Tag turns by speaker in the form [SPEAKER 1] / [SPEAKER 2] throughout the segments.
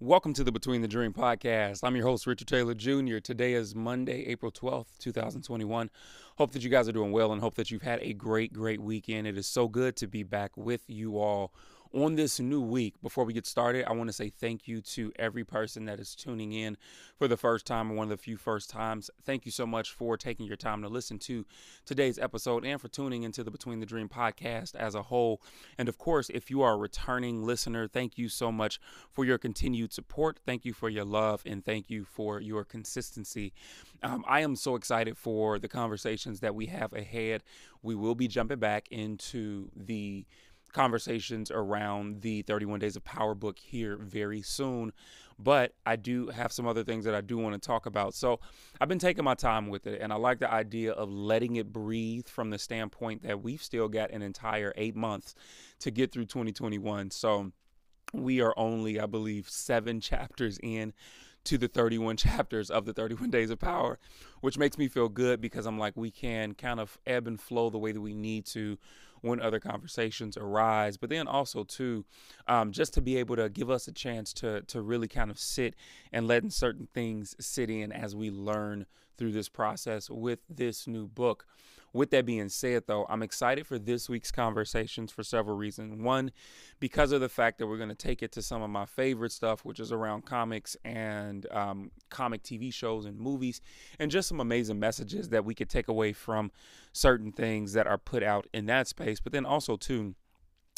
[SPEAKER 1] Welcome to the Between the Dream podcast. I'm your host, Richard Taylor Jr. Today is Monday, April 12th, 2021. Hope that you guys are doing well and hope that you've had a great, great weekend. It is so good to be back with you all on this new week, before we get started, I want to say thank you to every person that is tuning in for the first time or one of the few first times. Thank you so much for taking your time to listen to today's episode and for tuning into the Between the Dream podcast as a whole. And of course, if you are a returning listener, thank you so much for your continued support. Thank you for your love and thank you for your consistency. Um, I am so excited for the conversations that we have ahead. We will be jumping back into the conversations around the 31 Days of Power book here very soon. But I do have some other things that I do want to talk about. So I've been taking my time with it, and I like the idea of letting it breathe from the standpoint that we've still got an entire eight months to get through 2021. So we are only, I believe, seven chapters in to the 31 chapters of the 31 Days of Power, which makes me feel good because I'm like, we can kind of ebb and flow the way that we need to when other conversations arise. But then also too, um, just to be able to give us a chance to to really kind of sit and letting certain things sit in as we learn through this process with this new book. With that being said, though, I'm excited for this week's conversations for several reasons. One, because of the fact that we're going to take it to some of my favorite stuff, which is around comics and um, comic TV shows and movies, and just some amazing messages that we could take away from certain things that are put out in that space. But then also, too,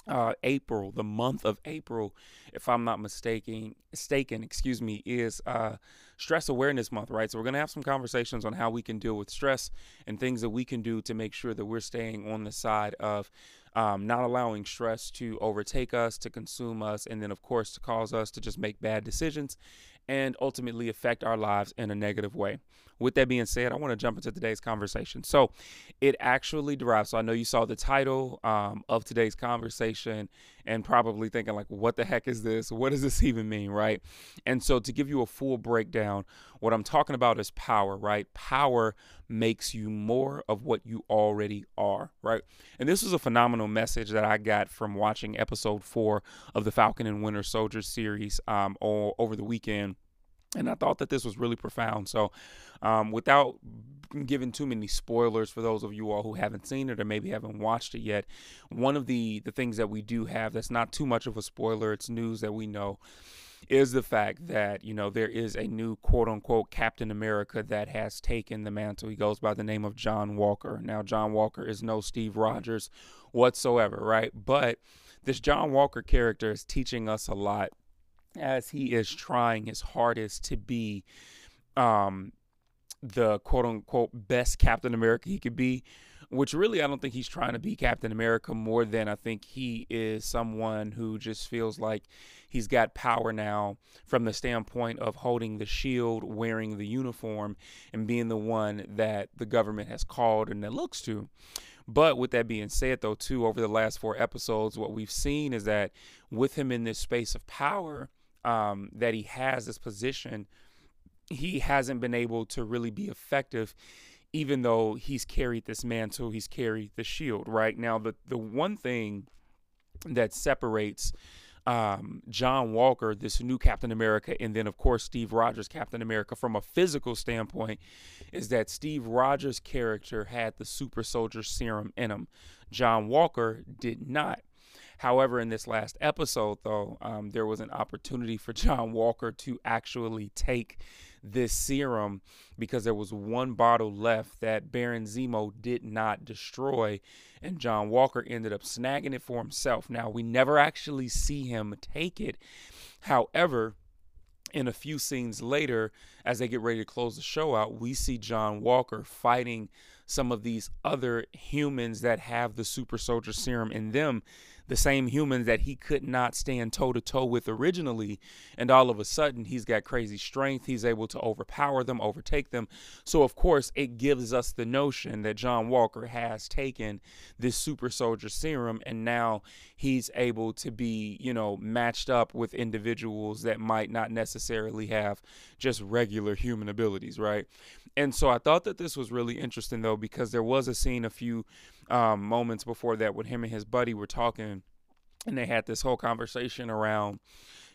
[SPEAKER 1] uh, April, the month of April, if I'm not mistaken, mistaken, excuse me, is uh, Stress Awareness Month, right? So we're gonna have some conversations on how we can deal with stress and things that we can do to make sure that we're staying on the side of um, not allowing stress to overtake us, to consume us, and then of course to cause us to just make bad decisions and ultimately affect our lives in a negative way. With that being said, I want to jump into today's conversation. So, it actually derives. So, I know you saw the title um, of today's conversation and probably thinking, like, what the heck is this? What does this even mean? Right. And so, to give you a full breakdown, what I'm talking about is power, right? Power makes you more of what you already are, right? And this was a phenomenal message that I got from watching episode four of the Falcon and Winter Soldier series um, over the weekend and I thought that this was really profound. So, um, without giving too many spoilers for those of you all who haven't seen it or maybe haven't watched it yet, one of the the things that we do have that's not too much of a spoiler, it's news that we know, is the fact that you know there is a new quote unquote Captain America that has taken the mantle. He goes by the name of John Walker. Now, John Walker is no Steve Rogers whatsoever, right? But this John Walker character is teaching us a lot as he is trying his hardest to be um, the quote unquote best Captain America he could be, which really I don't think he's trying to be Captain America more than I think he is someone who just feels like he's got power now from the standpoint of holding the shield, wearing the uniform, and being the one that the government has called and that looks to. But with that being said, though, too, over the last four episodes, what we've seen is that with him in this space of power, um, that he has this position, he hasn't been able to really be effective, even though he's carried this mantle, he's carried the shield. Right now, the the one thing that separates um, John Walker, this new Captain America, and then of course Steve Rogers, Captain America, from a physical standpoint, is that Steve Rogers' character had the super soldier serum in him. John Walker did not. However, in this last episode, though, um, there was an opportunity for John Walker to actually take this serum because there was one bottle left that Baron Zemo did not destroy, and John Walker ended up snagging it for himself. Now, we never actually see him take it. However, in a few scenes later, as they get ready to close the show out, we see John Walker fighting some of these other humans that have the super soldier serum in them the same humans that he could not stand toe to toe with originally. And all of a sudden, he's got crazy strength. He's able to overpower them, overtake them. So, of course, it gives us the notion that John Walker has taken this super soldier serum and now he's able to be, you know, matched up with individuals that might not necessarily have just regular human abilities, right? And so I thought that this was really interesting, though, because there was a scene a few um, moments before that when him and his buddy were talking, and they had this whole conversation around,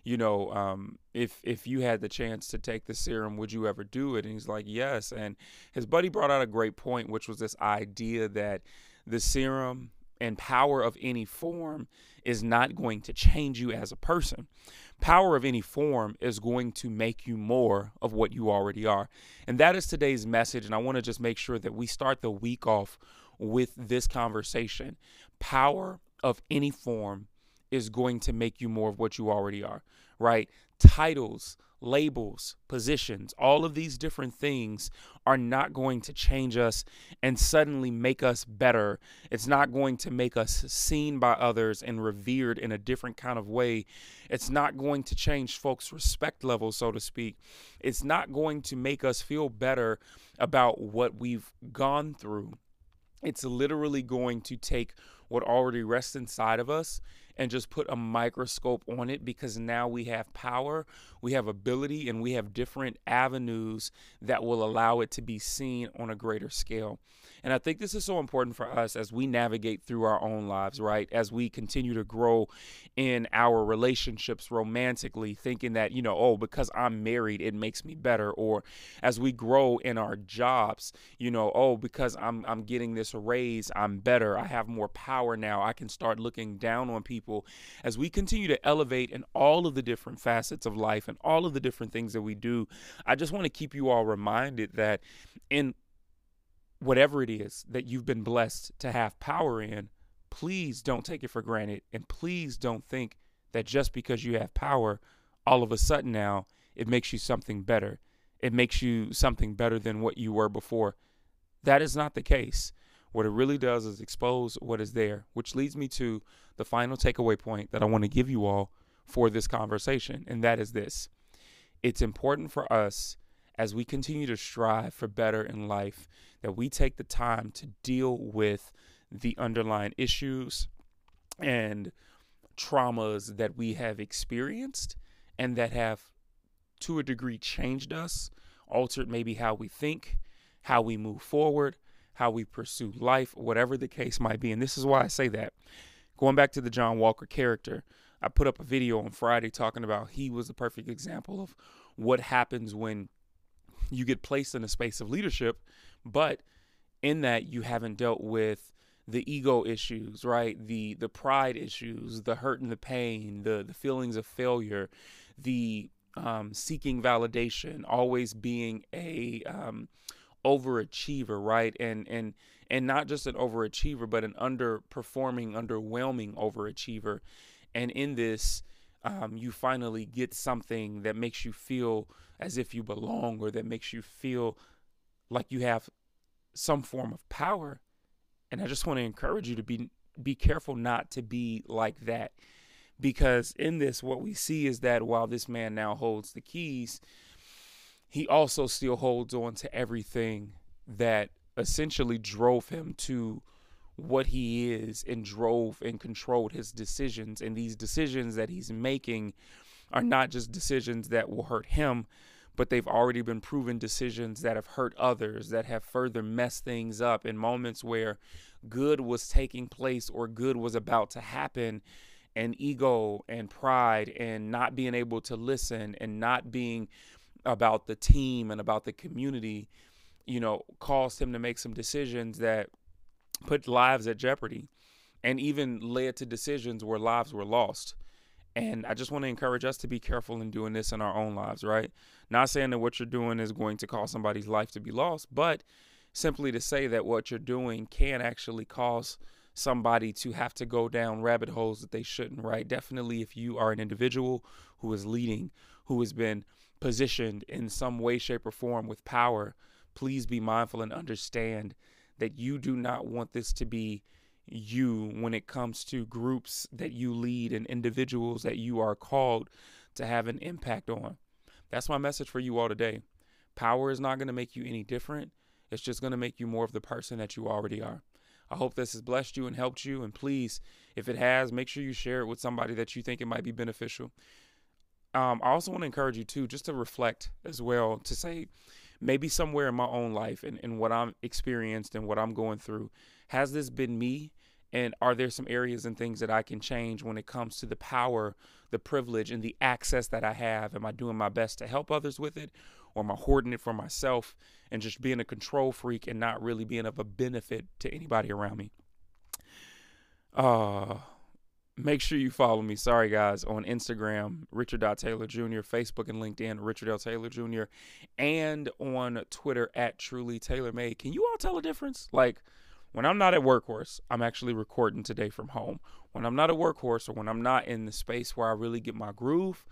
[SPEAKER 1] you know, um, if if you had the chance to take the serum, would you ever do it? And he's like, yes. And his buddy brought out a great point, which was this idea that the serum and power of any form is not going to change you as a person. Power of any form is going to make you more of what you already are. And that is today's message. And I want to just make sure that we start the week off with this conversation. Power of any form is going to make you more of what you already are, right? Titles, labels, positions, all of these different things are not going to change us and suddenly make us better. It's not going to make us seen by others and revered in a different kind of way. It's not going to change folks' respect level, so to speak. It's not going to make us feel better about what we've gone through it's literally going to take what already rests inside of us and just put a microscope on it because now we have power, we have ability, and we have different avenues that will allow it to be seen on a greater scale. And I think this is so important for us as we navigate through our own lives, right? As we continue to grow in our relationships romantically, thinking that, you know, oh, because I'm married, it makes me better. Or as we grow in our jobs, you know, oh, because I'm I'm getting this raise, I'm better. I have more power now. I can start looking down on people. As we continue to elevate in all of the different facets of life and all of the different things that we do, I just want to keep you all reminded that in whatever it is that you've been blessed to have power in, please don't take it for granted. And please don't think that just because you have power, all of a sudden now it makes you something better. It makes you something better than what you were before. That is not the case. What it really does is expose what is there, which leads me to the final takeaway point that I want to give you all for this conversation, and that is this. It's important for us as we continue to strive for better in life that we take the time to deal with the underlying issues and traumas that we have experienced and that have to a degree changed us, altered maybe how we think, how we move forward, how we pursue life, whatever the case might be. And this is why I say that. Going back to the John Walker character, I put up a video on Friday talking about he was the perfect example of what happens when you get placed in a space of leadership, but in that you haven't dealt with the ego issues, right? The the pride issues, the hurt and the pain, the the feelings of failure, the um, seeking validation, always being a um, overachiever, right? And and and not just an overachiever, but an underperforming, underwhelming overachiever. And in this, um, you finally get something that makes you feel as if you belong or that makes you feel like you have some form of power. And I just want to encourage you to be be careful not to be like that. Because in this, what we see is that while this man now holds the keys, he also still holds on to everything that essentially drove him to what he is and drove and controlled his decisions. And these decisions that he's making are not just decisions that will hurt him, but they've already been proven decisions that have hurt others, that have further messed things up in moments where good was taking place or good was about to happen. And ego and pride and not being able to listen and not being about the team and about the community, you know, caused him to make some decisions that put lives at jeopardy and even led to decisions where lives were lost. And I just want to encourage us to be careful in doing this in our own lives, right? Not saying that what you're doing is going to cause somebody's life to be lost, but simply to say that what you're doing can actually cause somebody to have to go down rabbit holes that they shouldn't, right? Definitely if you are an individual who is leading, who has been positioned in some way, shape, or form with power, please be mindful and understand that you do not want this to be you when it comes to groups that you lead and individuals that you are called to have an impact on. That's my message for you all today. Power is not going to make you any different. It's just going to make you more of the person that you already are. I hope this has blessed you and helped you. And please, if it has, make sure you share it with somebody that you think it might be beneficial. Um, I also want to encourage you too, just to reflect as well, to say maybe somewhere in my own life and, and what I'm experienced and what I'm going through, has this been me? And are there some areas and things that I can change when it comes to the power, the privilege, and the access that I have? Am I doing my best to help others with it? Or am I hoarding it for myself and just being a control freak and not really being of a benefit to anybody around me? Uh, make sure you follow me. Sorry, guys, on Instagram, Richard Taylor Jr., Facebook and LinkedIn, Richard L. Taylor Jr., and on Twitter at Truly Taylor Made. Can you all tell a difference? Like, when I'm not at Workhorse, I'm actually recording today from home. When I'm not at Workhorse or when I'm not in the space where I really get my groove,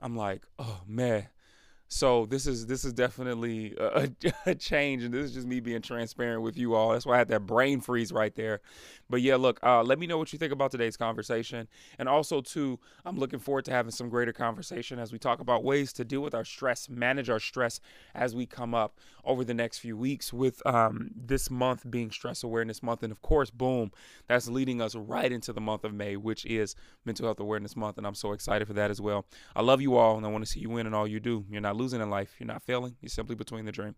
[SPEAKER 1] I'm like, oh man, so this is this is definitely a, a, change, and this is just me being transparent with you all. That's why I had that brain freeze right there. But yeah, look, uh, let me know what you think about today's conversation, and also too, I'm looking forward to having some greater conversation as we talk about ways to deal with our stress, manage our stress as we come up over the next few weeks. With um, this month being Stress Awareness Month, and of course, boom, that's leading us right into the month of May, which is Mental Health Awareness Month, and I'm so excited for that as well. I love you all, and I want to see you win in all you do. You're not losing in life. You're not failing. You're simply between the dream.